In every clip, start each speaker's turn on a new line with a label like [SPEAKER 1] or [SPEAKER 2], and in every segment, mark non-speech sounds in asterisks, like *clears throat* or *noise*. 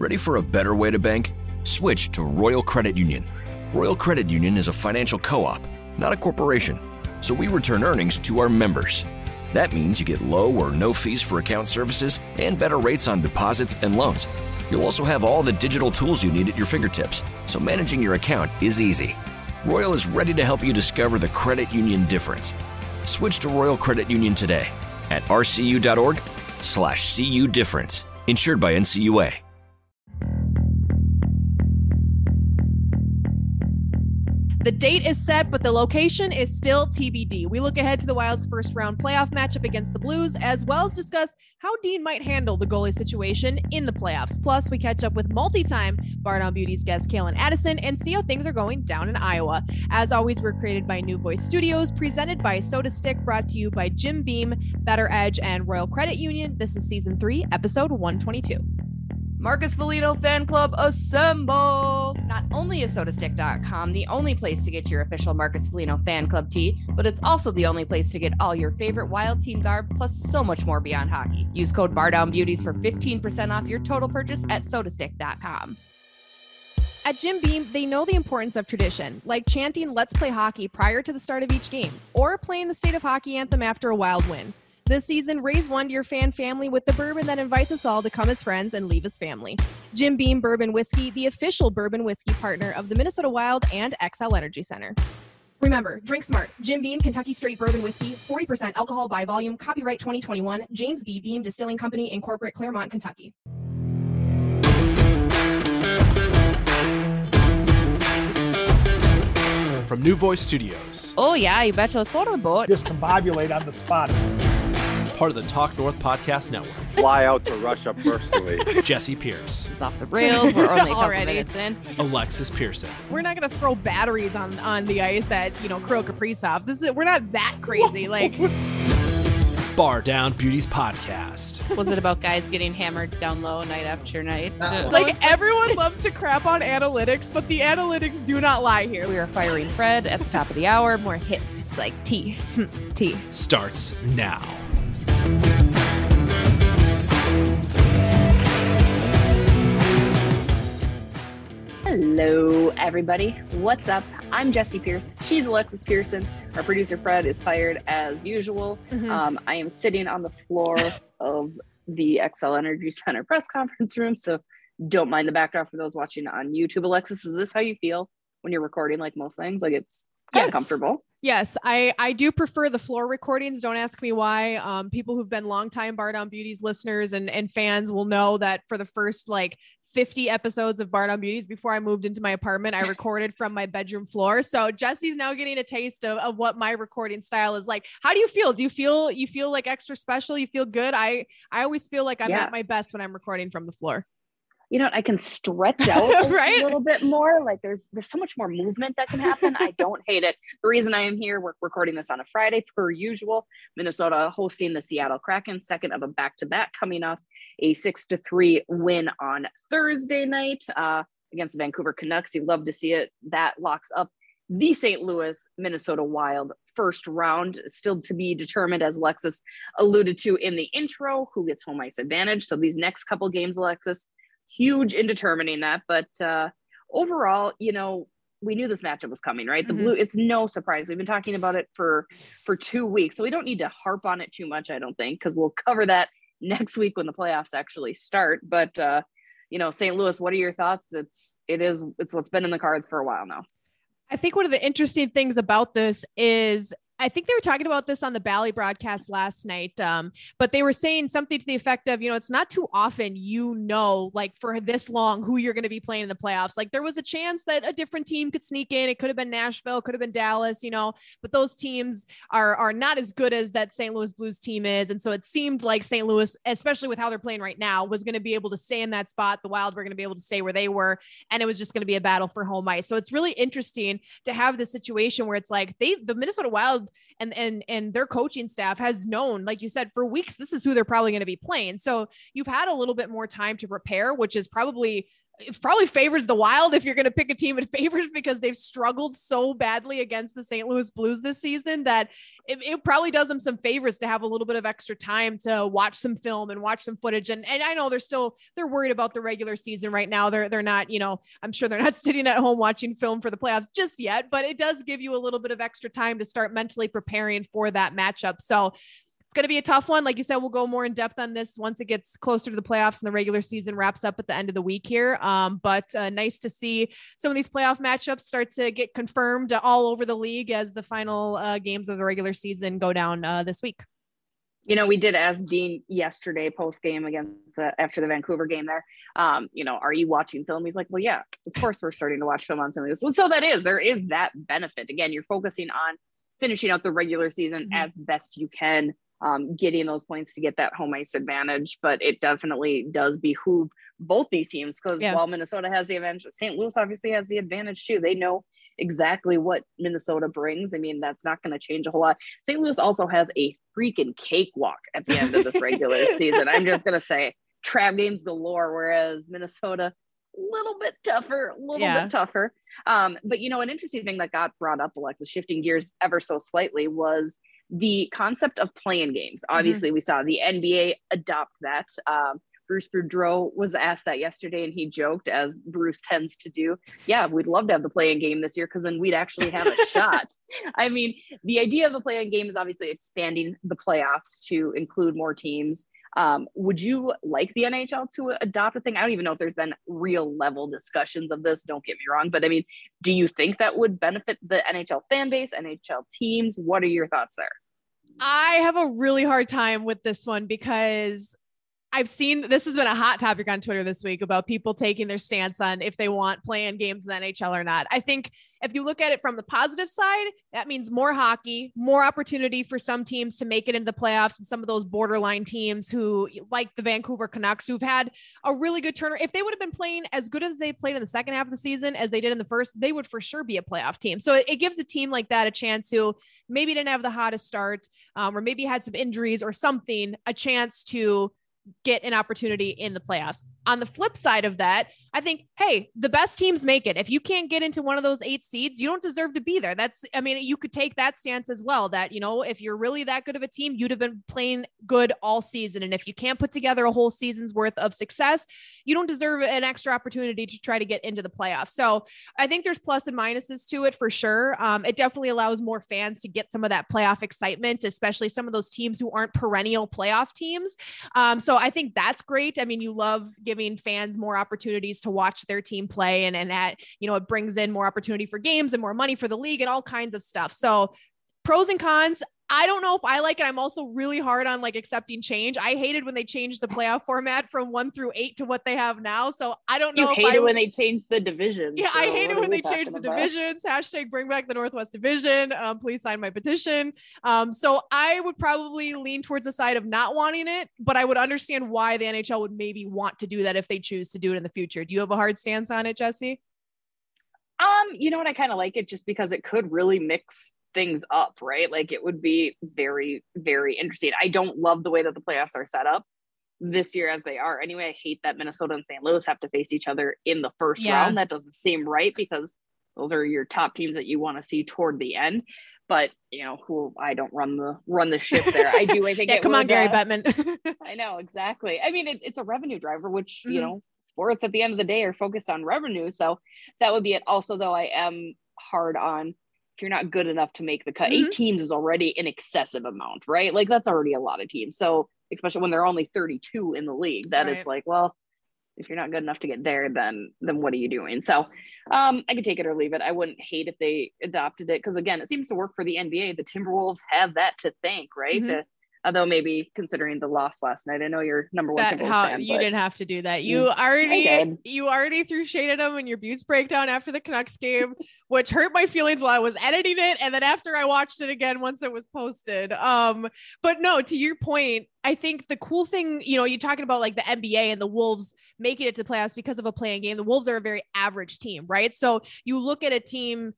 [SPEAKER 1] Ready for a better way to bank? Switch to Royal Credit Union. Royal Credit Union is a financial co op, not a corporation, so we return earnings to our members. That means you get low or no fees for account services and better rates on deposits and loans. You'll also have all the digital tools you need at your fingertips, so managing your account is easy. Royal is ready to help you discover the credit union difference. Switch to Royal Credit Union today at rcu.org slash cu difference. Insured by NCUA.
[SPEAKER 2] The date is set, but the location is still TBD. We look ahead to the Wild's first round playoff matchup against the Blues, as well as discuss how Dean might handle the goalie situation in the playoffs. Plus, we catch up with multi time Bar Down Beauties guest Calen Addison and see how things are going down in Iowa. As always, we're created by New Voice Studios, presented by SotaStick, brought to you by Jim Beam, BettorEdge, and Royal Credit Union. This is season three, episode 122.
[SPEAKER 3] Marcus Foligno Fan Club Assemble! Not only is SotaStick.com the only place to get your official Marcus Foligno Fan Club tee, but it's also the only place to get all your favorite Wild Team garb, plus so much more beyond hockey. Use code BARDOWNBEAUTIES for 15% off your total purchase at SotaStick.com.
[SPEAKER 2] At Jim Beam, they know the importance of tradition, like chanting Let's Play Hockey prior to the start of each game, or playing the State of Hockey anthem after a wild win. This season, raise one to your fan family with the bourbon that invites us all to come as friends and leave as family. Jim Beam Bourbon Whiskey, the official bourbon whiskey partner of the Minnesota Wild and Xcel Energy Center. Remember, drink smart. Jim Beam Kentucky Straight Bourbon Whiskey, 40% alcohol by volume, copyright 2021, James B. Beam Distilling Company, Incorporate, Clermont, Kentucky.
[SPEAKER 4] From New Voice Studios,
[SPEAKER 3] Oh, yeah, you betcha. Let's go to the boat.
[SPEAKER 5] discombobulate on the spot.
[SPEAKER 4] Part of the Talk North Podcast Network,
[SPEAKER 6] fly out to Russia personally. *laughs*
[SPEAKER 4] Jesse Pierce,
[SPEAKER 3] This is off the rails. We're only a couple
[SPEAKER 2] Already.
[SPEAKER 3] minutes in.
[SPEAKER 4] Alexis Pearson,
[SPEAKER 2] We're not going to throw batteries on on the ice at, you know, Kirill Kaprizov. This is we're not that crazy. Like *laughs*
[SPEAKER 4] Bar Down Beauties Podcast.
[SPEAKER 3] Was it about guys getting hammered down low night after night?
[SPEAKER 2] like everyone loves to crap on analytics, but the analytics do not lie here.
[SPEAKER 3] we are firing Fred at the top of the hour. More hit.
[SPEAKER 2] It's like T. *laughs* T.
[SPEAKER 4] Starts now.
[SPEAKER 7] Everybody. What's up? I'm Jesse Pierce. She's Alexis Pearson. Our producer Fred is fired as usual.
[SPEAKER 2] Mhm.
[SPEAKER 7] Um, I am sitting on the floor *laughs* of the Xcel Energy Center press conference room, so don't mind the backdrop for those watching on YouTube. Alexis, is this how you feel when you're recording? Like most things, like it's
[SPEAKER 2] Yes.
[SPEAKER 7] comfortable.
[SPEAKER 2] Yes, I I do prefer the floor recordings. Don't ask me why. Um, people who've been longtime Bar Down Beauties listeners and and fans will know that for the first like 50 episodes of Bar Down Beauties before I moved into my apartment, I *laughs* recorded from my bedroom floor. So Jesse's now getting a taste of, of what my recording style is like. How do you feel? Do you feel you feel like extra special? You feel good? I I always feel like I'm
[SPEAKER 7] Yeah.
[SPEAKER 2] at my best when I'm recording from the floor.
[SPEAKER 7] You know, I can stretch *laughs* out a little bit more. Like there's there's so much more movement that can happen. I don't *laughs* hate it. The reason I am here, we're recording this on a Friday per usual. Minnesota hosting the Seattle Kraken, second of a back to back, coming off a six to three win on Thursday night uh, against the Vancouver Canucks. You love to see it. That locks up the St. Louis Minnesota Wild first round, still to be determined, as Alexis alluded to in the intro, who gets home ice advantage. So these next couple games, Alexis, huge in determining that. But uh, overall, you know, we knew this matchup was coming, right? The
[SPEAKER 2] Mhm.
[SPEAKER 7] blue, it's no surprise. We've been talking about it for for two weeks, so we don't need to harp on it too much, I don't think, because we'll cover that *laughs* next week when the playoffs actually start. But uh, you know, St. Louis, what are your thoughts? It's it is it's what's been in the cards for a while now.
[SPEAKER 2] I think one of the interesting things about this is I think they were talking about this on the Bally broadcast last night, um, but they were saying something to the effect of, you know, it's not too often you know, like for this long, who you're going to be playing in the playoffs. Like there was a chance that a different team could sneak in. It could have been Nashville, could have been Dallas, you know, but those teams are are not as good as that St. Louis Blues team is, and so it seemed like St. Louis, especially with how they're playing right now, was going to be able to stay in that spot. The Wild were going to be able to stay where they were, and it was just going to be a battle for home ice. So it's really interesting to have this situation where it's like they the Minnesota Wild and and and their coaching staff has known like you said for weeks this is who they're probably going to be playing. So you've had a little bit more time to prepare, which is probably it probably favors the Wild if you're going to pick a team it favors because they've struggled so badly against the St. Louis Blues this season that it, it, probably does them some favors to have a little bit of extra time to watch some film and watch some footage. And, and I know they're still they're worried about the regular season right now. They're they're not, you know, I'm sure they're not *laughs* sitting at home watching film for the playoffs just yet, but it does give you a little bit of extra time to start mentally preparing for that matchup. So it's going to be a tough one. Like you said, we'll go more in depth on this once it gets closer to the playoffs and the regular season wraps up at the end of the week here. Um, but uh, nice to see some of these playoff matchups start to get confirmed all over the league as the final uh, games of the regular season go down uh, this week.
[SPEAKER 7] You know, we did ask Dean yesterday post game against uh, after the Vancouver game there. Um, you know, are you watching film? He's like, well, yeah, of course we're starting to watch film on some of this. So, so that is there is that benefit. Again, you're focusing on finishing out the regular season mm-hmm. as best you can um, getting those points to get that home ice advantage. But it definitely does behoove both these teams because yeah. while Minnesota has the advantage, St. Louis obviously has the advantage too. They know exactly what Minnesota brings. I mean, that's not going to change a whole lot. St. Louis also has a freaking cakewalk at the end of this regular *laughs* season. I'm just going to say trap games galore, whereas Minnesota a little bit tougher, a little yeah. bit tougher. Um, but you know, an interesting thing that got brought up, Alexis, shifting gears ever so slightly, was the concept of play-in games. Mm-hmm. Obviously, mm-hmm. we saw the NBA adopt that. Um, Bruce Boudreau was asked that yesterday, and he joked, as Bruce tends to do, "Yeah, we'd love to have the play-in game this year because then we'd actually have a *laughs* shot." I mean, the idea of a play-in game is obviously expanding the playoffs to include more teams. Um, would you like the NHL to adopt a thing? I don't even know if there's been real level discussions of this. Don't get me wrong, but I mean, do you think that would benefit the NHL fan base, NHL teams? What are your thoughts there?
[SPEAKER 2] I have a really hard time with this one because I've seen this has been a hot topic on Twitter this week about people taking their stance on if they want play-in games in the NHL or not. I think if you look at it from the positive side, that means more hockey, more opportunity for some teams to make it into the playoffs and some of those borderline teams who like the Vancouver Canucks who've had a really good turner. If they would have been playing as good as they played in the second half of the season as they did in the first, they would for sure be a playoff team. So it, gives a team like that a chance who maybe didn't have the hottest start um, or maybe had some injuries or something, a chance to get an opportunity in the playoffs. On the flip side of that, I think, hey, the best teams make it. If you can't get into one of those eight seeds, you don't deserve to be there. That's, I mean, you could take that stance as well that, you know, if you're really that good of a team, you'd have been playing good all season. And if you can't put together a whole season's worth of success, you don't deserve an extra opportunity to try to get into the playoffs. So I think there's plus and minuses to it for sure. Um, it definitely allows more fans to get some of that playoff excitement, especially some of those teams who aren't perennial playoff teams. Um, so I think that's great. I mean, you love giving fans more opportunities to watch their team play and, and at, you know, it brings in more opportunity for games and more money for the league and all kinds of stuff. So pros and cons. I don't know if I like it. I'm also really hard on like accepting change. I hated when they changed the playoff format from one through eight to what they have now. So I don't know.
[SPEAKER 7] You hate it when they changed the divisions.
[SPEAKER 2] Yeah, so I hate it when they changed the about? divisions. Hashtag bring back the Northwest Division. Um, please sign my petition. Um, so I would probably lean towards the side of not wanting it, but I would understand why the NHL would maybe want to do that if they choose to do it in the future. Do you have a hard stance on it, Jesse?
[SPEAKER 7] Um, you know what? I kind of like it just because it could really mix things up, right? Like it would be very, very interesting. I don't love the way that the playoffs are set up this year as they are. Anyway, I hate that Minnesota and St. Louis have to face each other in the first yeah. round. That doesn't seem right because those are your top teams that you want to see toward the end. But you know, who I don't run the run the ship there. I do. I *laughs* think.
[SPEAKER 2] yeah, come on, Gary uh, Bettman. *laughs*
[SPEAKER 7] I know exactly. I mean, it, it's a revenue driver, which mm-hmm. you know, sports at the end of the day are focused on revenue. So that would be it. Also, though, I am hard on you're not good enough to make the cut, mm-hmm. eight teams is already an excessive amount, right? Like that's already a lot of teams. So especially when there are only 32 in the league, that right. it's like, well, if you're not good enough to get there, then then what are you doing? So um, I could take it or leave it. I wouldn't hate if they adopted it because again, it seems to work for the NBA. The Timberwolves have that to thank, right? Mm-hmm. To Although maybe considering the loss last night, I know you're number one.
[SPEAKER 2] That, how, fan, you didn't have to do that. You mm, already you already threw shade at them in your Beauts breakdown after the Canucks game, which hurt my feelings while I was editing it, and then after I watched it again once it was posted. Um, but no, to your point, I think the cool thing, you know, you're talking about like the NBA and the Wolves making it to playoffs because of a play-in game. The Wolves are a very average team, right? So you look at a team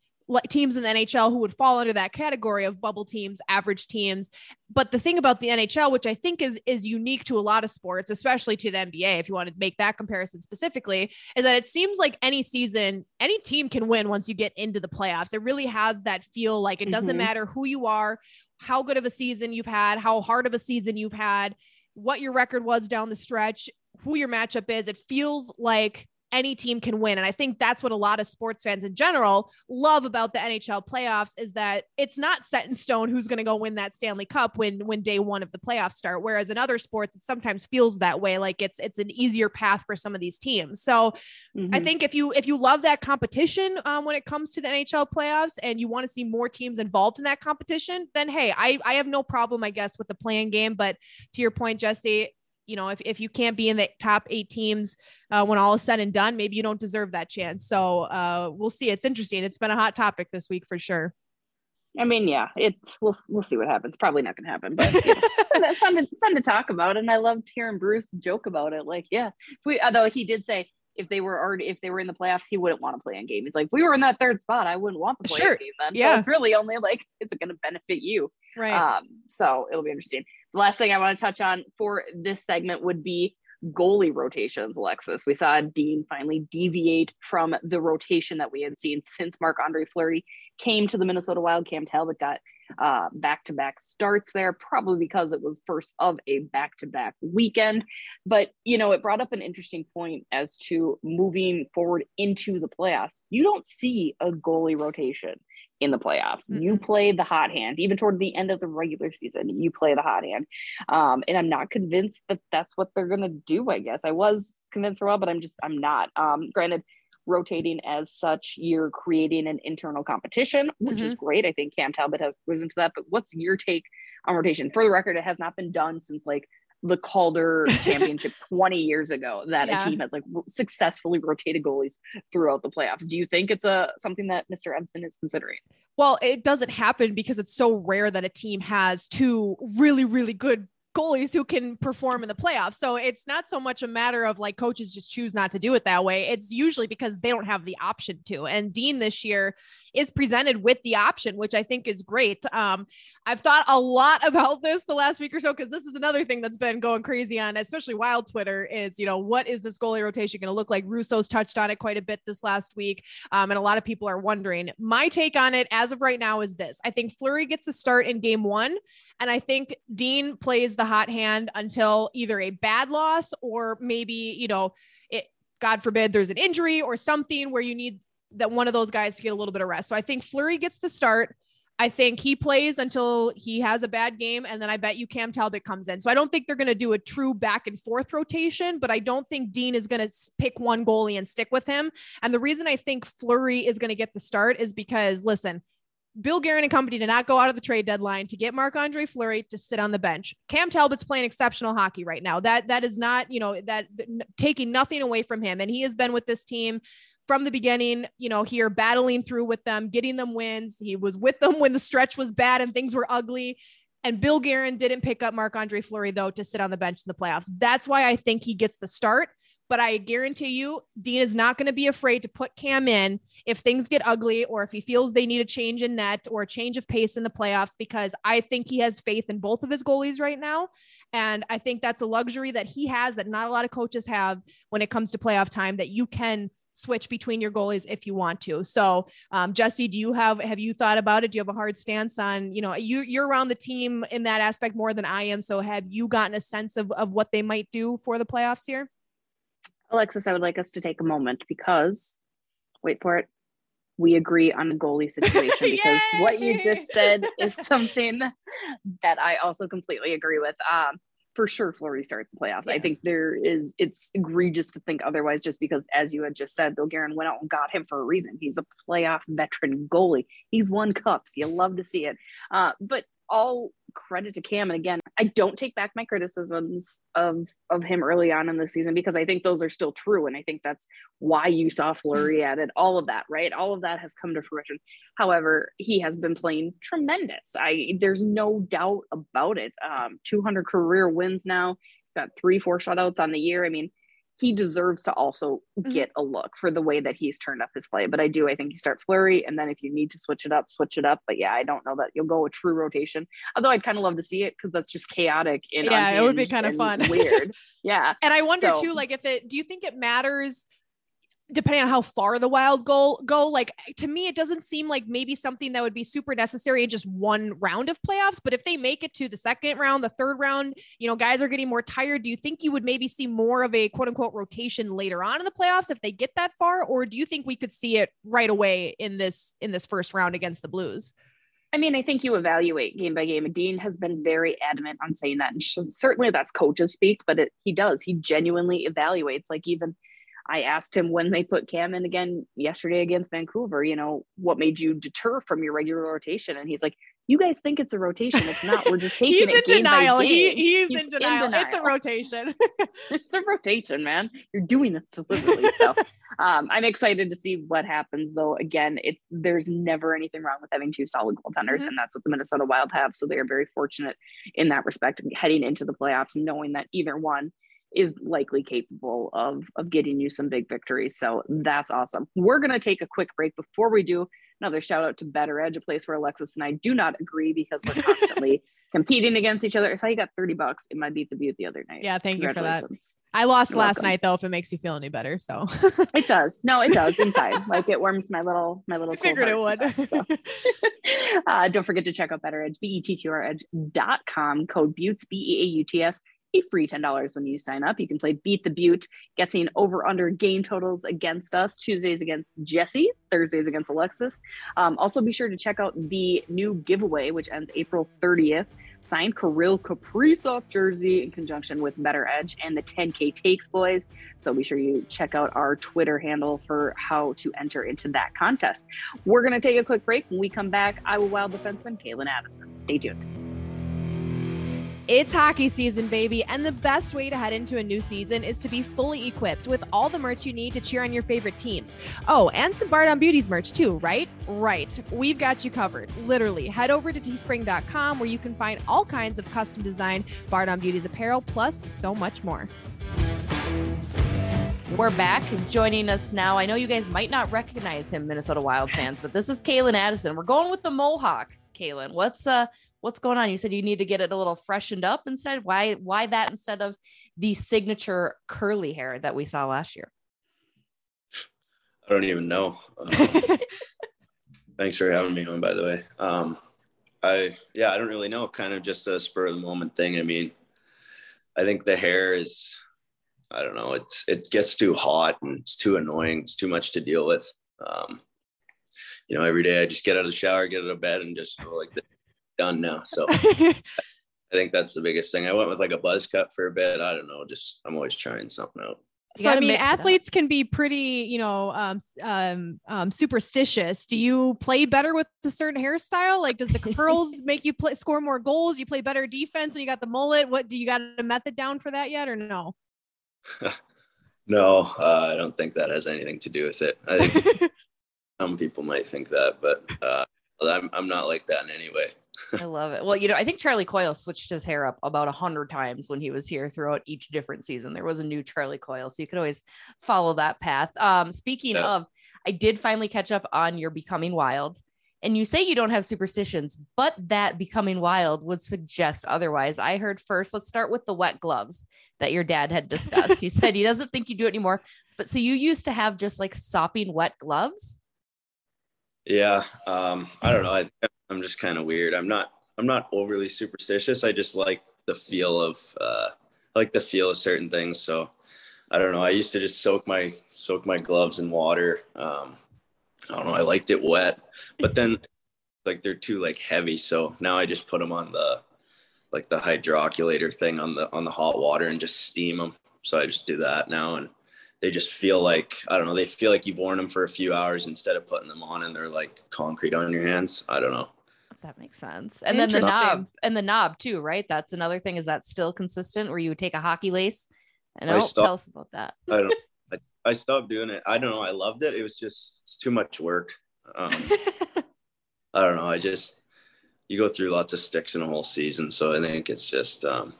[SPEAKER 2] teams in the NHL who would fall under that category of bubble teams, average teams. But the thing about the NHL, which I think is is unique to a lot of sports, especially to the NBA, if you want to make that comparison specifically, is that it seems like any season, any team can win once you get into the playoffs. It really has that feel like it doesn't
[SPEAKER 7] Mhm.
[SPEAKER 2] matter who you are, how good of a season you've had, how hard of a season you've had, what your record was down the stretch, who your matchup is. It feels like any team can win. And I think that's what a lot of sports fans in general love about the NHL playoffs is that it's not set in stone who's going to go win that Stanley Cup when when day 1 of the playoffs start whereas in other sports it sometimes feels that way like it's it's an easier path for some of these teams. So I
[SPEAKER 7] Mhm.
[SPEAKER 2] think if you if you love that competition um, when it comes to the NHL playoffs and you want to see more teams involved in that competition, then hey, I I have no problem I guess with the play-in game. But to your point, Jesse, you know if if you can't be in the top eight teams uh, when all is said and done, maybe you don't deserve that chance. So uh, we'll see. It's interesting. It's been a hot topic this week for sure.
[SPEAKER 7] I mean, yeah, it's we'll we'll see what happens. Probably not going to happen, but you know, *laughs* fun to fun to talk about. And I loved hearing Bruce joke about it. Like, yeah, we although he did say if they were already if they were in the playoffs, he wouldn't want to play in game. He's like, if we were in that third spot, I wouldn't want to play
[SPEAKER 2] Sure.
[SPEAKER 7] game then.
[SPEAKER 2] Yeah.
[SPEAKER 7] so it's really only like it's going to benefit you.
[SPEAKER 2] Right.
[SPEAKER 7] Um, so it'll be interesting. The last thing I want to touch on for this segment would be goalie rotations, Alexis. We saw Dean finally deviate from the rotation that we had seen since Marc Andre Fleury came to the Minnesota Wild. Cam Talbot got uh, back-to-back starts there, probably because it was first of a back-to-back weekend. But you know, it brought up an interesting point as to moving forward into the playoffs. You don't see a goalie rotation in the playoffs. You play the hot hand, even toward the end of the regular season. You play the hot hand, um, and I'm not convinced that that's what they're gonna do. I guess I was convinced for a while, but I'm just I'm not. Um, granted, rotating as such, you're creating an internal competition, which is great. I think Cam Talbot has risen to that. But what's your take on rotation? For the record, it has not been done since like the Calder *laughs* Championship 20 years ago that
[SPEAKER 2] Yeah.
[SPEAKER 7] a team has like successfully rotated goalies throughout the playoffs. Do you think it's a something that Mr. Evason is considering?
[SPEAKER 2] Well, it doesn't happen because it's so rare that a team has two really, really good goalies who can perform in the playoffs. So it's not so much a matter of like coaches just choose not to do it that way. It's usually because they don't have the option to. And Dean this year is presented with the option, which I think is great. Um, I've thought a lot *laughs* about this the last week or so because this is another thing that's been going crazy on, especially Wild Twitter. Is you know what is this goalie rotation going to look like? Russo's touched on it quite a bit this last week, um, and a lot of people are wondering. My take on it as of right now is this: I think Fleury gets the start in Game One, and I think Dean plays the hot hand until either a bad loss or maybe you know it. God forbid there's an injury or something where you need that one of those guys to get a little bit of rest. So I think Fleury gets the start. I think he plays until he has a bad game, and then I bet you Cam Talbot comes in. So I don't think they're going to do a true back and forth rotation, but I don't think Dean is going to pick one goalie and stick with him. And the reason I think Fleury is going to get the start is because, listen, Bill Guerin and company did not go out of the trade deadline to get Marc Andre Fleury to sit on the bench. Cam Talbot's playing exceptional hockey right now. That that is not, you know, that, that taking nothing away from him. And he has been with this team from the beginning, you know, here battling through with them, getting them wins. He was with them when the stretch was bad and things were ugly. And Bill Guerin didn't pick up Marc Andre Fleury, though, to sit on the bench in the playoffs. That's why I think he gets the start. But I guarantee you, Dean is not going to be afraid to put Cam in if things get ugly or if he feels they need a change in net or a change of pace in the playoffs, because I think he has faith in both of his goalies right now. And I think that's a luxury that he has that not a lot of coaches have when it comes to playoff time that you can switch between your goalies if you want to. So, um, Jesse, do you have have you thought about it? Do you have a hard stance on you know you you're around the team in that aspect more than I am. So, have you gotten a sense of of what they might do for the playoffs here?
[SPEAKER 7] Alexis, I would like us to take a moment because, wait for it, we agree on the goalie *laughs* situation because what you just said is something that I also completely agree with. Um, for sure, Fleury starts the playoffs. I think there is, it's egregious to think otherwise just because, as you had just said, Bill Guerin went out and got him for a reason. He's a playoff veteran goalie. He's won cups. You love to see it. Uh, but all credit to Cam. And again, I don't take back my criticisms of of him early on in the season because I think those are still true. And I think that's why you saw Fleury added all of that, right? All of that has come to fruition. However, he has been playing tremendous. I there's no doubt about it. Um, 200 career wins now. He's got three, four shutouts on the year. I mean, he deserves to also
[SPEAKER 2] Mhm.
[SPEAKER 7] get a look for the way that he's turned up his play. But I do, I think you start Fleury, and then if you need to switch it up, switch it up. But yeah, I don't know that you'll go a true rotation. Although I'd kind of love to see it because that's just chaotic and
[SPEAKER 2] Yeah, it would be kinda fun. *laughs*
[SPEAKER 7] weird. Yeah,
[SPEAKER 2] And I wonder
[SPEAKER 7] So-
[SPEAKER 2] too, like if it do you think it matters depending on how far the wild goal go? Like to me, it doesn't seem like maybe something that would be super necessary in just one round of playoffs. But if they make it to the second round, the third round, you know, guys are getting more tired. Do you think you would maybe see more of a quote unquote rotation later on in the playoffs if they get that far? Or do you think we could see it right away in this in this first round against the blues?
[SPEAKER 7] I mean, I think you evaluate game by game. Dean has been very adamant on saying that, and certainly that's coaches speak, but it, he does. He genuinely evaluates. Like even I asked him when they put Cam in again yesterday against Vancouver. You know, what made you deter from your regular rotation? And he's like, "You guys think it's a rotation? It's not. We're just *laughs* taking
[SPEAKER 2] He's
[SPEAKER 7] it
[SPEAKER 2] in
[SPEAKER 7] game by
[SPEAKER 2] denial. He,
[SPEAKER 7] game.
[SPEAKER 2] he's,
[SPEAKER 7] He's
[SPEAKER 2] in
[SPEAKER 7] in
[SPEAKER 2] denial. It's a *laughs* rotation. *laughs*
[SPEAKER 7] it's a rotation, man. You're doing this deliberately. So um, I'm excited to see what happens, though. Again, it there's never anything wrong with having two solid goaltenders,
[SPEAKER 2] Mhm.
[SPEAKER 7] and that's what the Minnesota Wild have. So they are very fortunate in that respect, heading into the playoffs, knowing that either one is likely capable of of getting you some big victories. So that's awesome. We're gonna take a quick break. Before we do, another shout out to BettorEdge, a place where Alexis and I do not agree because we're constantly *laughs* competing against each other. I saw you got 30 bucks in my beat the butte the other night.
[SPEAKER 2] yeah, thank you for that. I lost
[SPEAKER 7] You're
[SPEAKER 2] last
[SPEAKER 7] welcome.
[SPEAKER 2] night though, if it makes you feel any better. So *laughs*
[SPEAKER 7] It does. No, it does inside. *laughs* like it warms my little my little.
[SPEAKER 2] I figured it would.
[SPEAKER 7] so. uh, don't forget to check out BettorEdge, B-E-T-T-R Edge.com, code Beauts, B-E-A-U-T-S. A free $10 when you sign up. You can play Beat the Butte, guessing over under game totals against us. Tuesdays against Jesse, Thursdays against Alexis. Um, also, be sure to check out the new giveaway, which ends April 30th. Signed Kirill Kaprizov jersey in conjunction with BettorEdge and the 10K Takes Boys. So be sure you check out our Twitter handle for how to enter into that contest. We're going to take a quick break. When we come back, Iowa Wild defenseman Calen Addison. Stay tuned.
[SPEAKER 2] It's hockey season, baby, and the best way to head into a new season is to be fully equipped with all the merch you need to cheer on your favorite teams. Oh, and some Bar Down Beauties merch too, right? Right. We've got you covered. Literally, head over to teespring.com where you can find all kinds of custom designed Bar Down Beauties apparel, plus so much more.
[SPEAKER 3] We're back. Joining us now. I know you guys might not recognize him, Minnesota Wild fans, but this is Calen Addison. We're going with the Mohawk. Calen, what's uh what's going on? You said you need to get it a little freshened up instead. Why why that instead of the signature curly hair that we saw last year?
[SPEAKER 5] I don't even know. Um, *laughs* thanks for having me on, by the way. Um, I yeah, I don't really know. Kind of just a spur of the moment thing. I mean, I think the hair is, I don't know. It's it gets too hot and it's too annoying. It's too much to deal with. Um, you know, every day I just get out of the shower, get out of bed, and just go like this. Done now. So *laughs* I think that's the biggest thing. I went with like a buzz cut for a bit. I don't know. Just I'm always trying something out.
[SPEAKER 3] You
[SPEAKER 2] So I mean,
[SPEAKER 3] mix it up.
[SPEAKER 2] athletes can be pretty, you know, um, um, um, superstitious. Do you play better with a certain hairstyle? Like, does the *laughs* curls make you play score more goals? You play better defense when you got the mullet. What do you got a method down for that yet, or no? *laughs*
[SPEAKER 5] No, uh, I don't think that has anything to do with it. I think some people might think that, but uh, I'm I'm not like that in any way.
[SPEAKER 3] I love it. Well, you know, I think Charlie Coyle switched his hair up about a hundred times when he was here throughout each different season. There was a new Charlie Coyle, so you could always follow that path. Um, speaking
[SPEAKER 5] Yeah.
[SPEAKER 3] of, I did finally catch up on your Becoming Wild, and you say you don't have superstitions, but that Becoming Wild would suggest otherwise. I heard first. Let's start with the wet gloves that your dad had discussed. he said he doesn't think you do it anymore, but so you used to have just like sopping wet gloves.
[SPEAKER 5] Yeah, um, I don't know. I, I'm just kind of weird. I'm not I'm not overly superstitious. I just like the feel of uh, I like the feel of certain things. So I don't know. I used to just soak my soak my gloves in water. Um, I don't know. I liked it wet, but then like they're too like heavy. So now I just put them on the like the hydrocollator thing on the on the hot water and just steam them. So I just do that now and they just feel like I don't know. They feel like you've worn them for a few hours instead of putting them on and they're like concrete on your hands. I don't know.
[SPEAKER 3] That makes sense. And then the knob and the knob too, right? That's another thing. Is that still consistent where you would take a hockey lace? And
[SPEAKER 5] I
[SPEAKER 3] oh,
[SPEAKER 5] stopped-
[SPEAKER 3] tell us about that. *laughs*
[SPEAKER 5] I don't. *laughs* I, I stopped doing it. I don't know. I loved it. It was just it's too much work. Um, *laughs* I don't know. I just you go through lots of sticks in a whole season, so I think it's just um,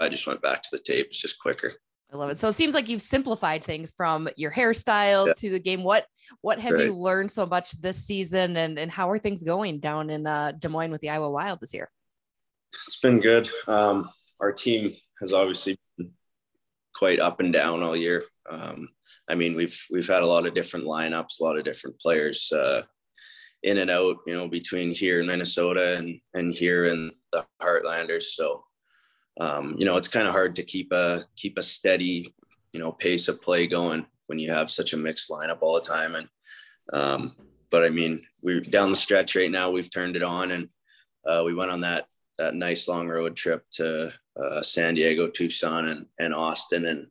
[SPEAKER 5] I just went back to the tape. It's just quicker.
[SPEAKER 3] I love it. So it seems like you've simplified things from your hairstyle yeah. to the game. What what have right. you learned so much this season and, and how are things going down in uh, Des Moines with the Iowa Wild this year?
[SPEAKER 5] It's been good. Um, our team has obviously been quite up and down all year. Um, I mean, we've we've had a lot of different lineups, a lot of different players uh, in and out. You know, between here in Minnesota and and here in the Heartlanders. So, um, you know, it's kind of hard to keep a keep a steady, you know, pace of play going when you have such a mixed lineup all the time. And um, but I mean, we're down the stretch right now. We've turned it on, and uh, we went on that that nice long road trip to uh, San Diego, Tucson, and and Austin, and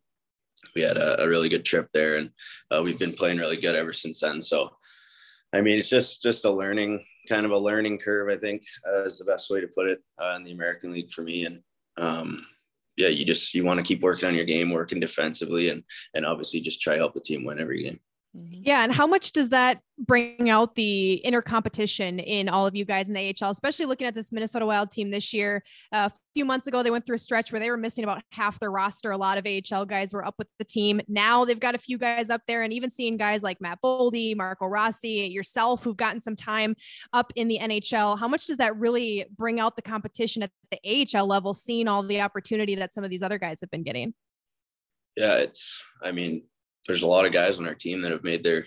[SPEAKER 5] we had a, a really good trip there, and uh, we've been playing really good ever since then. So, I mean, it's just just a learning kind of a learning curve. I think uh, is the best way to put it uh, in the American League for me, and um, yeah, you just you want to keep working on your game, working defensively, and and obviously just try help the team win every game.
[SPEAKER 2] Mm-hmm. Yeah. And how much does that bring out the inner competition in all of you guys in the AHL, especially looking at this Minnesota Wild team this year? Uh, a few months ago, they went through a stretch where they were missing about half their roster. A lot of AHL guys were up with the team. Now they've got a few guys up there, and even seeing guys like Matt Boldy, Marco Rossi, yourself, who've gotten some time up in the NHL. How much does that really bring out the competition at the AHL level, seeing all the opportunity that some of these other guys have been getting?
[SPEAKER 5] Yeah, it's, I mean, there's a lot of guys on our team that have made their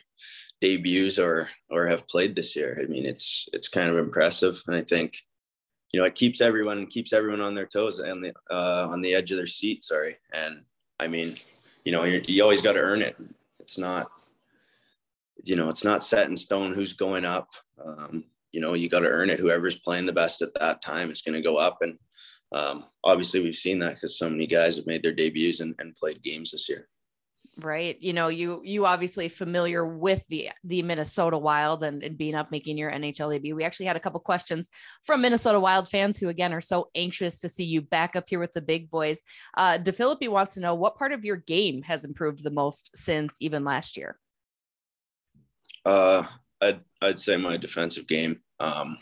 [SPEAKER 5] debuts or or have played this year. I mean, it's it's kind of impressive, and I think you know it keeps everyone keeps everyone on their toes and the uh, on the edge of their seat. Sorry, and I mean, you know, you always got to earn it. It's not you know it's not set in stone who's going up. Um, you know, you got to earn it. Whoever's playing the best at that time is going to go up, and um, obviously we've seen that because so many guys have made their debuts and, and played games this year
[SPEAKER 3] right? You know you you obviously familiar with the the minnesota wild and, and being up making your nhl debut. We actually had a couple questions from minnesota wild fans who again are so anxious to see you back up here with the big boys. Uh philippi wants to know what part of your game has improved the most since even last year?
[SPEAKER 5] Uh i'd i'd say my defensive game. Um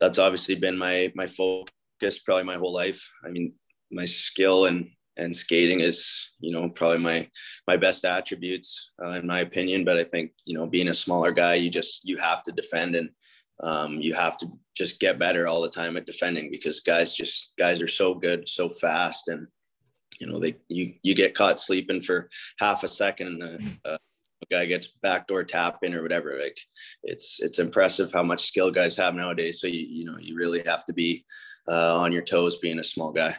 [SPEAKER 5] that's obviously been my my focus probably my whole life. I mean my skill and and skating is you know probably my my best attributes uh, in my opinion but i think you know being a smaller guy you just you have to defend and um, you have to just get better all the time at defending because guys just guys are so good so fast and you know they you you get caught sleeping for half a second and the uh, guy gets backdoor tap in or whatever like it's it's impressive how much skill guys have nowadays. So you you know you really have to be uh, on your toes being a small guy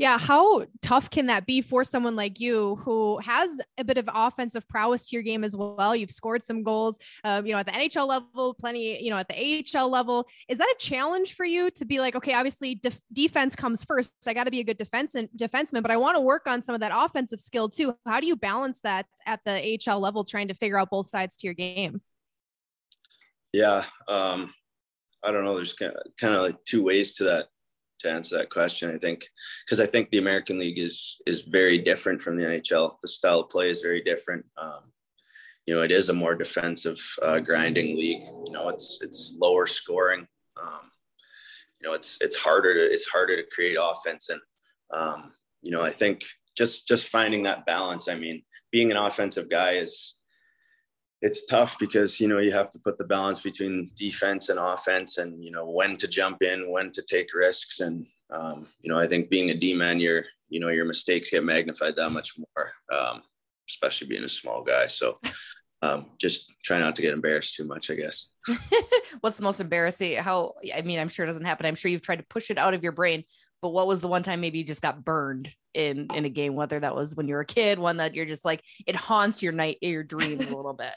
[SPEAKER 2] yeah, how tough can that be for someone like you who has a bit of offensive prowess to your game as well? You've scored some goals, um, you know, at the NHL level, plenty, you know, at the AHL level. Is that a challenge for you to be like, okay, obviously def- defense comes first. I got to be a good defense and defenseman, but I want to work on some of that offensive skill too. How do you balance that at the AHL level, trying to figure out both sides to your game?
[SPEAKER 5] Yeah, um, I don't know. There's kind of like two ways to that to answer that question. I think because I think the American League is is very different from the NHL. The style of play is very different. Um, you know, it is a more defensive, uh, grinding league. You know, it's it's lower scoring. Um, you know, it's it's harder to it's harder to create offense, and um, you know, I think just just finding that balance. I mean, being an offensive guy is it's tough because you know you have to put the balance between defense and offense and you know when to jump in when to take risks. And um, you know i think being a d-man your you know your mistakes get magnified that much more um, especially being a small guy. So um, just try not to get embarrassed too much i guess. *laughs*
[SPEAKER 3] What's the most embarrassing? How i mean i'm sure it doesn't happen. I'm sure you've tried to push it out of your brain but what was the one time maybe you just got burned in in a game whether that was when you were a kid one that you're just like it haunts your night your dreams a little bit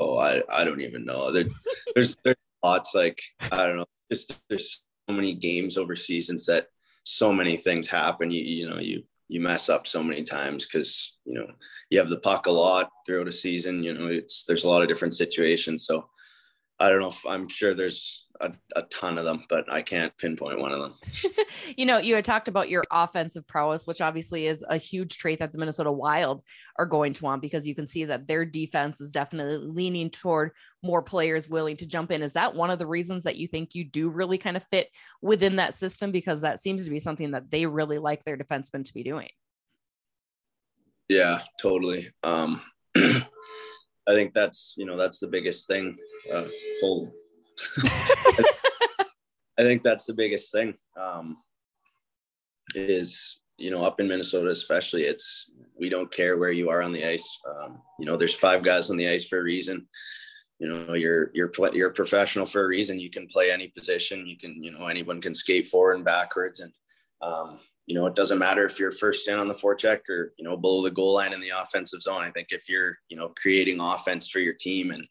[SPEAKER 5] oh, I, I don't even know. There, there's there's lots like I don't know. Just there's so many games over seasons that so many things happen. You you know you you mess up so many times because you know you have the puck a lot throughout a season. You know it's there's a lot of different situations. So I don't know if I'm sure there's a, a ton of them, but I can't pinpoint one of them. *laughs*
[SPEAKER 3] you know, you had talked about your offensive prowess, which obviously is a huge trait that the Minnesota Wild are going to want because you can see that their defense is definitely leaning toward more players willing to jump in. Is that one of the reasons that you think you do really kind of fit within that system? Because that seems to be something that they really like their defensemen to be doing.
[SPEAKER 5] Yeah, totally. Um, *clears throat* I think that's you know that's the biggest thing. Uh, hold. I think that's the biggest thing. Um, is you know up in Minnesota especially, it's we don't care where you are on the ice. Um, you know, there's five guys on the ice for a reason. You know, you're you're you're a professional for a reason. You can play any position. You can you know anyone can skate forward and backwards, and um, you know, it doesn't matter if you're first in on the forecheck or, you know, below the goal line in the offensive zone. I think if you're, you know, creating offense for your team and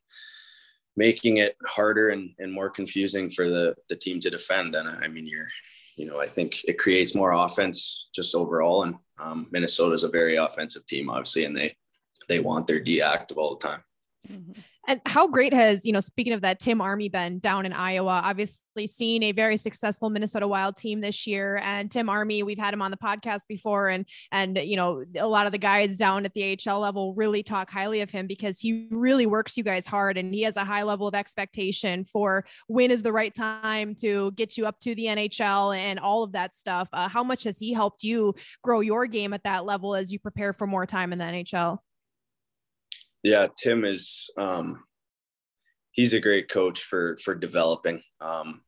[SPEAKER 5] making it harder and, and more confusing for the, the team to defend, then I mean, you're, you know, I think it creates more offense just overall. And um, Minnesota is a very offensive team, obviously, and they, they want their D active all the time.
[SPEAKER 2] Mm-hmm. And how great has, you know, speaking of that, Tim Army been down in Iowa, obviously seeing a very successful Minnesota Wild team this year. And Tim Army, we've had him on the podcast before. And, and, you know, a lot of the guys down at the AHL level really talk highly of him because he really works you guys hard and he has a high level of expectation for when is the right time to get you up to the NHL and all of that stuff. Uh, how much has he helped you grow your game at that level as you prepare for more time in the NHL?
[SPEAKER 5] Yeah, Tim is um, he's a great coach for for developing. Um,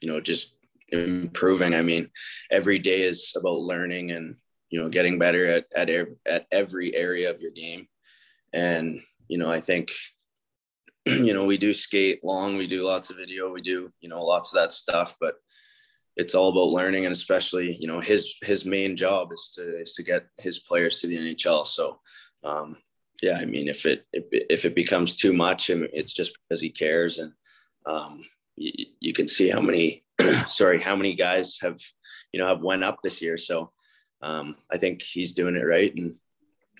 [SPEAKER 5] you know, just improving. I mean, every day is about learning and you know getting better at at at every area of your game. And you know, I think *clears throat* you know we do skate long, we do lots of video, we do you know lots of that stuff, but it's all about learning and especially you know his his main job is to is to get his players to the NHL. So um, yeah, I mean, if it if, if it becomes too much, it's just because he cares, and um, you, you can see how many *clears throat* sorry how many guys have you know have went up this year. So um, I think he's doing it right, and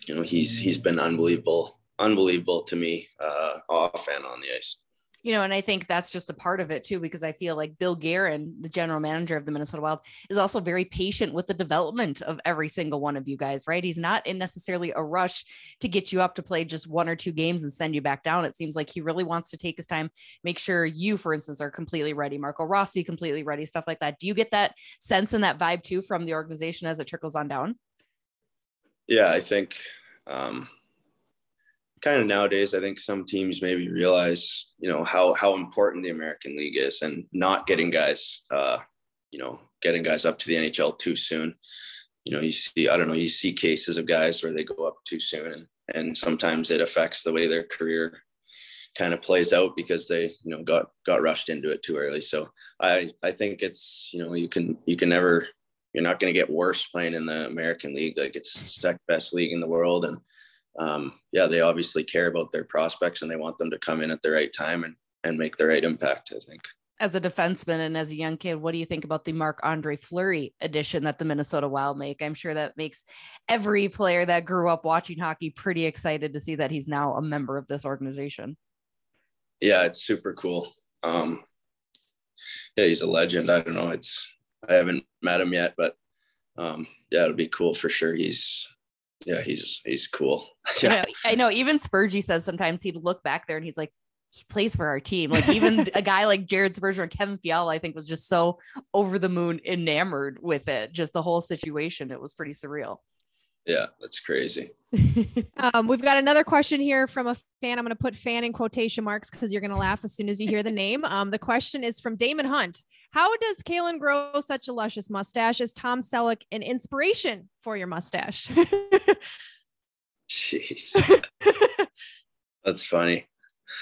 [SPEAKER 5] you know he's he's been unbelievable unbelievable to me uh, off and on the ice
[SPEAKER 3] you know, and I think that's just a part of it too, because I feel like Bill Guerin, the general manager of the Minnesota Wild, is also very patient with the development of every single one of you guys, right? He's not in necessarily a rush to get you up to play just one or two games and send you back down. It seems like he really wants to take his time, make sure you, for instance, are completely ready, Marco Rossi completely ready, stuff like that. Do you get that sense and that vibe too from the organization as it trickles on down?
[SPEAKER 5] Yeah, I think um, kind of nowadays, I think some teams maybe realize, you know, how how important the American League is, and not getting guys, uh, you know, getting guys up to the NHL too soon. You know, you see, I don't know, you see cases of guys where they go up too soon, and and sometimes it affects the way their career kind of plays out because they, you know, got got rushed into it too early. So I I think it's, you know, you can you can never you're not going to get worse playing in the American League. Like it's second best league in the world, and um, yeah, they obviously care about their prospects and they want them to come in at the right time and, and make the right impact, I think.
[SPEAKER 3] As a defenseman and as a young kid, what do you think about the Marc Andre Fleury addition that the Minnesota Wild make? I'm sure that makes every player that grew up watching hockey pretty excited to see that he's now a member of this organization.
[SPEAKER 5] Yeah, it's super cool. Um, yeah, he's a legend. I don't know. It's I haven't met him yet, but um, yeah, it'll be cool for sure. He's yeah, he's he's cool. *laughs*
[SPEAKER 3] yeah. I know, I know. Even Spurgey says sometimes he'd look back there and he's like, he plays for our team. Like even *laughs* a guy like Jared Spurgeon or Kevin Fiala, I think was just so over the moon enamored with it. Just the whole situation. It was pretty surreal.
[SPEAKER 5] Yeah, that's crazy. *laughs*
[SPEAKER 2] um, we've got another question here from a fan. I'm going to put fan in quotation marks because you're going to laugh as soon as you hear the name. Um, the question is from Damon Hunt. How does Calen grow such a luscious mustache? Is Tom Selleck an inspiration for your mustache?
[SPEAKER 5] Jeez. *laughs* That's funny.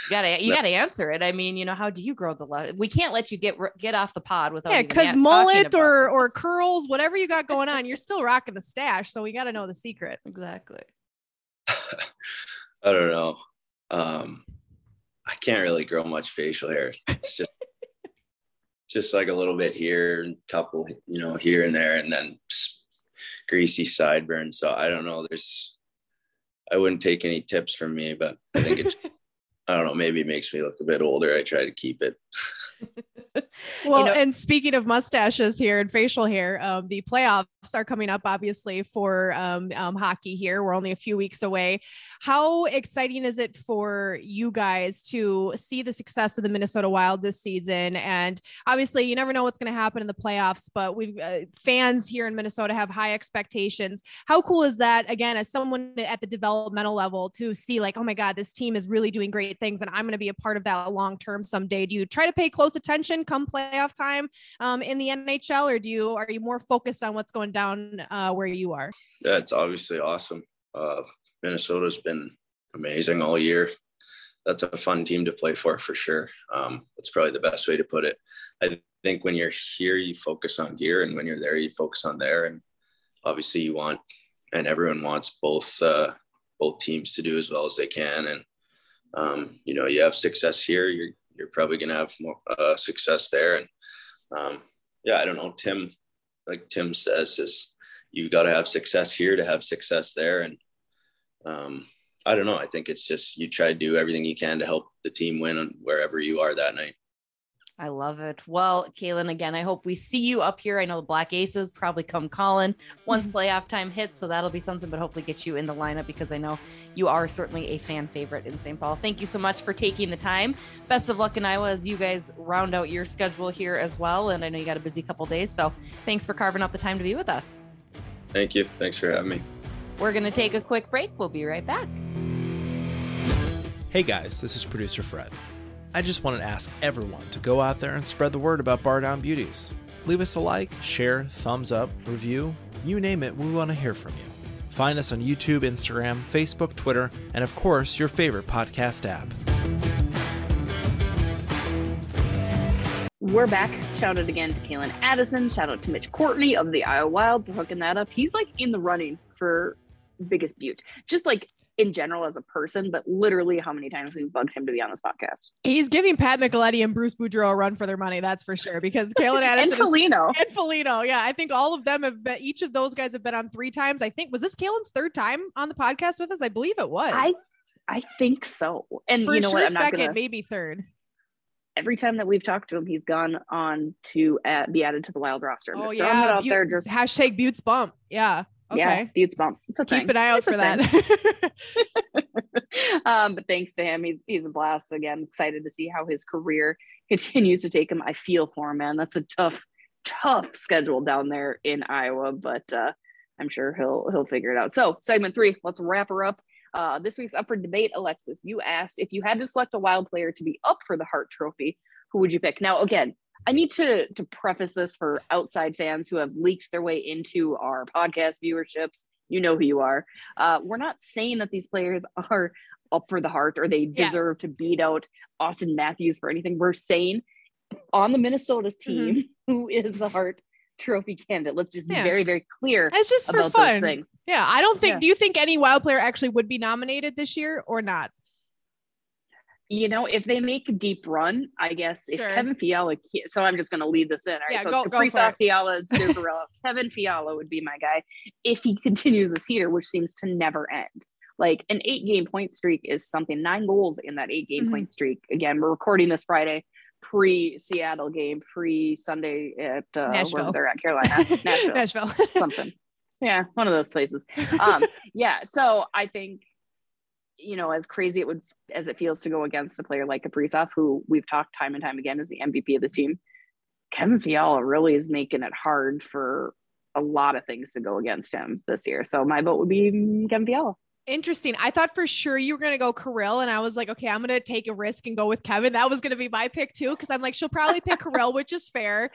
[SPEAKER 3] You gotta, you gotta answer it. I mean, you know, how do you grow the? Lo- we can't let you get get off the pod without.
[SPEAKER 2] Yeah, because mullet or or curls, whatever you got going on, you're still rocking the stash. So we got to know the secret.
[SPEAKER 3] Exactly. *laughs*
[SPEAKER 5] I don't know. Um, I can't really grow much facial hair. It's just just like a little bit here, and couple, you know, here and there, and then greasy sideburns. So I don't know. There's, I wouldn't take any tips from me, but I think it's, *laughs* I don't know, maybe it makes me look a bit older. I try to keep it. *laughs* *laughs*
[SPEAKER 2] Well,
[SPEAKER 3] you know,
[SPEAKER 2] and speaking of mustaches here and facial hair, um, the playoffs are coming up, obviously, for um, um, hockey here. We're only a few weeks away. How exciting is it for you guys to see the success of the Minnesota Wild this season? And obviously, you never know what's going to happen in the playoffs, but we've uh, fans here in Minnesota have high expectations. How cool is that, again, as someone at the developmental level to see, like, oh my God, this team is really doing great things and I'm going to be a part of that long term someday? Do you try to pay close attention come playoff time um, in the NHL, or do you are you more focused on what's going down uh, where you are?
[SPEAKER 5] Yeah, it's obviously awesome. Uh, Minnesota's been amazing all year. That's a fun team to play for for sure. Um, that's probably the best way to put it. I think when you're here, you focus on gear, and when you're there, you focus on there. And obviously, you want and everyone wants both uh, both teams to do as well as they can. And um, you know, you have success here, you're you're probably going to have more uh, success there. And um, yeah, I don't know. Tim, like Tim says, is you got to have success here to have success there. And um, I don't know. I think it's just you try to do everything you can to help the team win wherever you are that night.
[SPEAKER 3] I love it. Well, Calen, again, I hope we see you up here. I know the Black Aces probably come calling once *laughs* playoff time hits, so that'll be something, but hopefully get you in the lineup because I know you are certainly a fan favorite in St. Paul. Thank you so much for taking the time. Best of luck in Iowa as you guys round out your schedule here as well. And I know you got a busy couple days, so thanks for carving out the time to be with us.
[SPEAKER 5] Thank you. Thanks for having me.
[SPEAKER 3] We're going to take a quick break. We'll be right back.
[SPEAKER 4] Hey guys, this is producer Fred. I just want to ask everyone to go out there and spread the word about Bar Down Beauties. Leave us a like, share, thumbs up, review, you name it, we want to hear from you. Find us on YouTube, Instagram, Facebook, Twitter, and of course, your favorite podcast app.
[SPEAKER 7] We're back. Shout out again to Calen Addison. Shout out to Mitch Courtney of the Iowa Wild for hooking that up. He's like in the running for biggest Beaut, just like in general as a person, but literally how many times we've bugged him to be on this podcast.
[SPEAKER 2] He's giving Pat Micheletti and Bruce Boudreau a run for their money, that's for sure. Because *laughs* Calen
[SPEAKER 7] and
[SPEAKER 2] Addison is-
[SPEAKER 7] Foligno.
[SPEAKER 2] and Foligno, yeah, I think all of them have been. Each of those guys have been on three times. I think was this Calen's third time on the podcast with us? I believe it was.
[SPEAKER 7] I I think so. And
[SPEAKER 2] for
[SPEAKER 7] you know
[SPEAKER 2] sure
[SPEAKER 7] what? I'm not
[SPEAKER 2] second,
[SPEAKER 7] gonna.
[SPEAKER 2] maybe third.
[SPEAKER 7] Every time that we've talked to him, he's gone on to uh, be added to the Wild roster.
[SPEAKER 2] Oh
[SPEAKER 7] just
[SPEAKER 2] yeah,
[SPEAKER 7] there. Just
[SPEAKER 2] hashtag Beauts bump. Yeah. Okay.
[SPEAKER 7] yeah, Beaut's bump. It's a
[SPEAKER 2] Keep
[SPEAKER 7] thing.
[SPEAKER 2] an eye out
[SPEAKER 7] It's
[SPEAKER 2] for that. *laughs* *laughs*
[SPEAKER 7] um, but thanks to him, he's he's a blast. Again, excited to see how his career *laughs* continues to take him. I feel for him, man. That's a tough, tough schedule down there in Iowa, but uh, I'm sure he'll he'll figure it out. So, segment three, let's wrap her up. Uh, this week's up for debate, Alexis. You asked if you had to select a wild player to be up for the Hart Trophy, who would you pick? Now, again, I need to to preface this for outside fans who have leaked their way into our podcast viewerships. You know who you are. Uh, we're not saying that these players *laughs* are up for the Hart or they
[SPEAKER 2] Yeah.
[SPEAKER 7] deserve to beat out Auston Matthews for anything. We're saying on the Minnesota's team, *laughs* who is the Hart Trophy candidate. Let's just be very, very clear
[SPEAKER 2] it's just for fun.
[SPEAKER 7] things.
[SPEAKER 2] Yeah, I don't think.
[SPEAKER 7] Yeah.
[SPEAKER 2] Do you think any wild player actually would be nominated this year or not?
[SPEAKER 7] You know, if they make a deep run, I guess if
[SPEAKER 2] Sure.
[SPEAKER 7] Kevin Fiala, so I'm just going to lead this in. All right,
[SPEAKER 2] Yeah,
[SPEAKER 7] so
[SPEAKER 2] go-
[SPEAKER 7] it's Kaprizov,
[SPEAKER 2] it.
[SPEAKER 7] Fiala, *laughs* Zuccarello. Kevin Fiala would be my guy if he *laughs* continues this heater, which seems to never end. Like an eight game point streak is something, nine goals in that eight game
[SPEAKER 2] Mhm.
[SPEAKER 7] point streak. Again, we're recording this Friday, pre Seattle game, pre Sunday at uh,
[SPEAKER 2] Nashville.
[SPEAKER 7] wherever they're at, Carolina, Nashville *laughs*
[SPEAKER 2] Nashville.
[SPEAKER 7] something. Yeah, one of those places. Um, yeah, so I think you know, as crazy it would as it feels to go against a player like Kaprizov, who we've talked time and time again is the MVP of this team. Kevin Fiala really is making it hard for a lot of things to go against him this year. So my vote would be Kevin Fiala.
[SPEAKER 2] Interesting. I thought for sure you were going to go Kirill, and I was like, okay, I'm going to take a risk and go with Kevin. That was going to be my pick too, because I'm like, she'll probably pick Kirill, which is fair.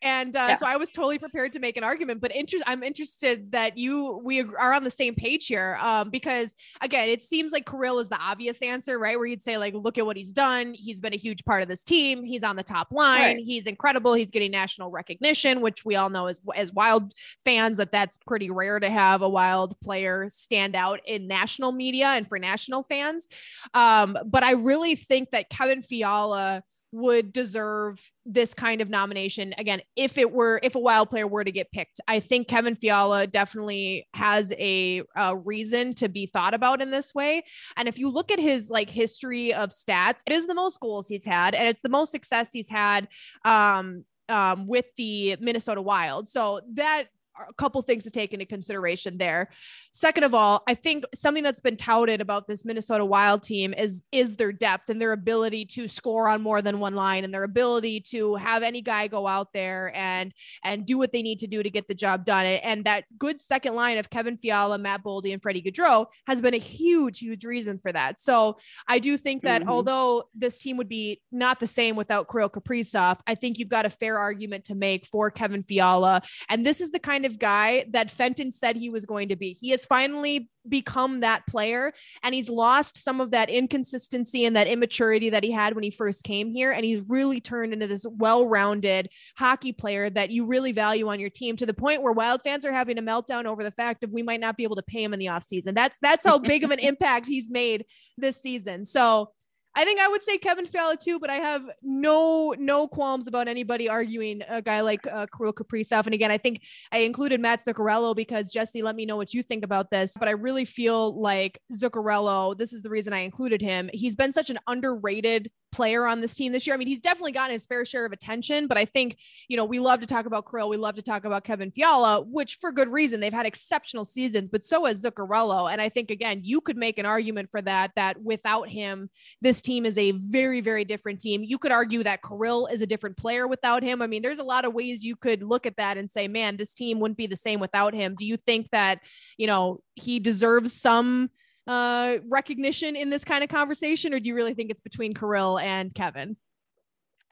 [SPEAKER 2] And uh,
[SPEAKER 7] Yeah.
[SPEAKER 2] so I was totally prepared to make an argument. But inter- I'm interested that you we are on the same page here, um, because again, it seems like Kirill is the obvious answer, right? Where you'd say like, look at what he's done. He's been a huge part of this team. He's on the top line.
[SPEAKER 7] Right.
[SPEAKER 2] He's incredible. He's getting national recognition, which we all know as as wild fans that that's pretty rare to have a wild player stand out in national media and for national fans. Um, but I really think that Kevin Fiala would deserve this kind of nomination again if it were if a wild player were to get picked i think kevin fiala definitely has a, a, reason to be thought about in this way and if you look at his like history of stats it is the most goals he's had and it's the most success he's had um um, with the Minnesota Wild. So that a couple things to take into consideration there. Second of all, I think something that's been touted about this Minnesota Wild team is is their depth and their ability to score on more than one line and their ability to have any guy go out there and and do what they need to do to get the job done. And that good second line of Kevin Fiala, Matt Boldy, and Freddie Gaudreau has been a huge, huge reason for that. So I do think that mm-hmm. although this team would be not the same without Kirill Kaprizov, I think you've got a fair argument to make for Kevin Fiala. And this is the kind of guy that Fenton said he was going to be. He has finally become that player and he's lost some of that inconsistency and that immaturity that he had when he first came here and he's really turned into this well-rounded hockey player that you really value on your team to the point where wild fans are having a meltdown over the fact of we might not be able to pay him in the offseason that's that's how big of an *laughs* impact he's made this season so I think I would say Kevin Fiala too, but I have no no qualms about anybody arguing a guy like uh, Kirill Kaprizov. And again, I think I included Mats Zuccarello because Jesse, let me know what you think about this. But I really feel like Zuccarello. This is the reason I included him. He's been such an underrated player on this team this year. I mean, he's definitely gotten his fair share of attention, but I think, you know, we love to talk about Kirill. We love to talk about Kevin Fiala, which for good reason. They've had exceptional seasons, but so has Zuccarello. And I think, again, you could make an argument for that, that without him, this team is a very, very different team. You could argue that Kirill is a different player without him. I mean, there's a lot of ways you could look at that and say, man, this team wouldn't be the same without him. Do you think that, you know, he deserves some uh, recognition in this kind of conversation, or do you really think it's between Kirill and Kevin?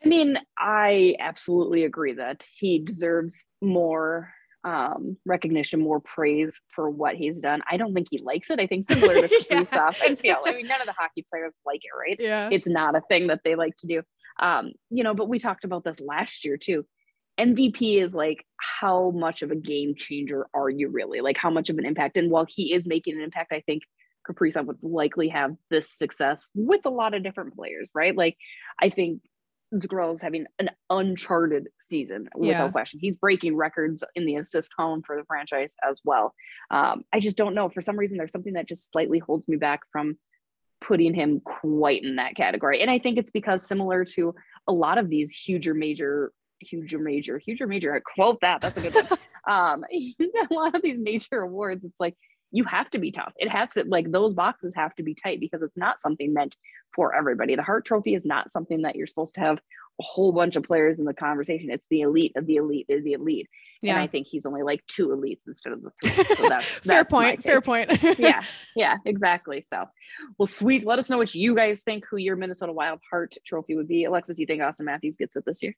[SPEAKER 7] I mean, I absolutely agree that he deserves more um, recognition, more praise for what he's done. I don't think he likes it. I think similar to Kaprizov *laughs* yeah. and Fiala. I mean, none of the hockey players like it, right?
[SPEAKER 2] Yeah.
[SPEAKER 7] It's not a thing that they like to do. Um, you know, but we talked about this last year too. MVP is like, how much of a game changer are you really? Like, how much of an impact? And while he is making an impact, I think Kaprizov would likely have this success with a lot of different players, right? Like, I think Zuccarello is having an uncharted season without yeah. question. He's breaking records in the assist column for the franchise as well. Um, I just don't know. For some reason, there's something that just slightly holds me back from putting him quite in that category. And I think it's because similar to a lot of these huger major, huger major, huger major, I quote that. That's a good one. *laughs* um, *laughs* a lot of these major awards, it's like you have to be tough. It has to like those boxes have to be tight because it's not something meant for everybody. The Hart Trophy is not something that you're supposed to have a whole bunch of players in the conversation. It's the elite of the elite of the elite. Yeah. And I think he's only like two elites instead of the *laughs* three. So that's *laughs*
[SPEAKER 2] fair point. Fair point. *laughs*
[SPEAKER 7] yeah. Yeah, exactly. So well, sweet. Let us know what you guys think who your Minnesota Wild Hart trophy would be. Alexis, you think Auston Matthews gets it this year?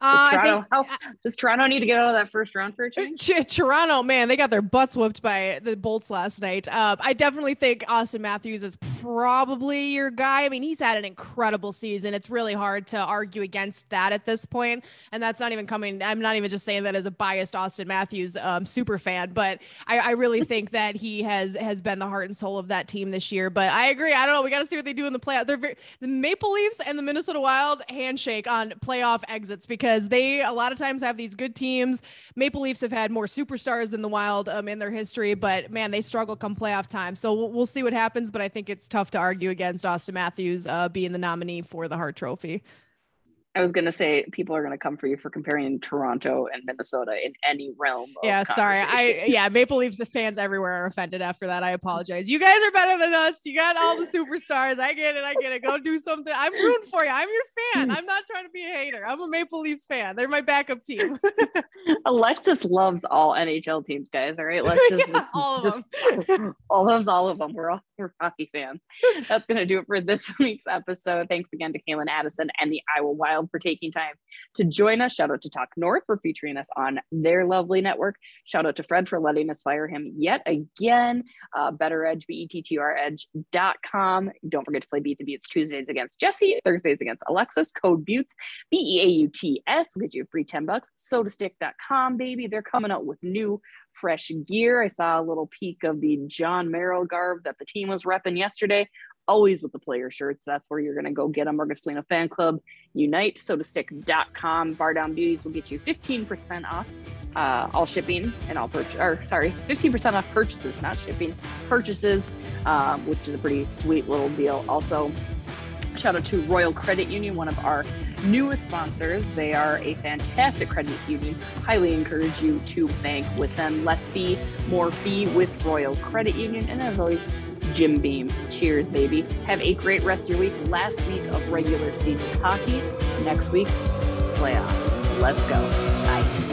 [SPEAKER 7] Does, uh, Toronto, think, how, does Toronto need to get out of that first round for a change?
[SPEAKER 2] Toronto, man, they got their butts whooped by the Bolts last night. Uh, I definitely think Auston Matthews is probably your guy. I mean, he's had an incredible season. It's really hard to argue against that at this point. And that's not even coming. I'm not even just saying that as a biased Auston Matthews um, super fan, but I, I really *laughs* think that he has has been the heart and soul of that team this year. But I agree. I don't know. We got to see what they do in the playoff. They're very, the Maple Leafs and the Minnesota Wild handshake on playoff exits because they a lot of times have these good teams. Maple Leafs have had more superstars than the Wild um, in their history, but man, they struggle come playoff time. So we'll, we'll see what happens. But I think it's tough to argue against Auston Matthews uh, being the nominee for the Hart Trophy.
[SPEAKER 7] I was gonna say people are gonna come for you for comparing Toronto and Minnesota in any realm.
[SPEAKER 2] yeah, sorry. I yeah, Maple Leafs fans everywhere are offended after that. I apologize. You guys are better than us. You got all the superstars. I get it. I get it. Go do something. I'm *laughs* rooting for you. I'm your fan. I'm not trying to be a hater. I'm a Maple Leafs fan. They're my backup team. *laughs*
[SPEAKER 7] Alexis loves all NHL teams, guys. All right, let's just *laughs* yeah, all of them. all loves all of them. We're all we're hockey fans. That's gonna do it for this week's episode. Thanks again to Calen Addison and the Iowa Wild for taking time to join us. Shout out to Talk North for featuring us on their lovely network. Shout out to Fred for letting us fire him yet again. Uh, BettorEdge, B-E-T-T-R Edge.com. Don't forget to play Beat the Beauts Tuesdays against Jesse, Thursdays against Alexis. Code Beauts, B-E-A-U-T-S will get you a free 10 bucks. SotaStick.com, baby. They're coming out with new fresh gear. I saw a little peek of the Jon Merrill garb that the team was repping yesterday. Always with the player shirts. That's where you're going to go get them. Marcus Fan Club, Unite, SotaStick.com. Bar Down Beauties will get you 15% off uh, all shipping and all purchase, or sorry, 15% off purchases, not shipping, purchases, um, which is a pretty sweet little deal. Also, shout out to Royal Credit Union, one of our newest sponsors. They are a fantastic credit union. Highly encourage you to bank with them. Less fee, more fee with Royal Credit Union. And as always, Jim Beam. Cheers, baby. Have a great rest of your week. Last week of regular season hockey. Next week, playoffs. Let's go. Bye.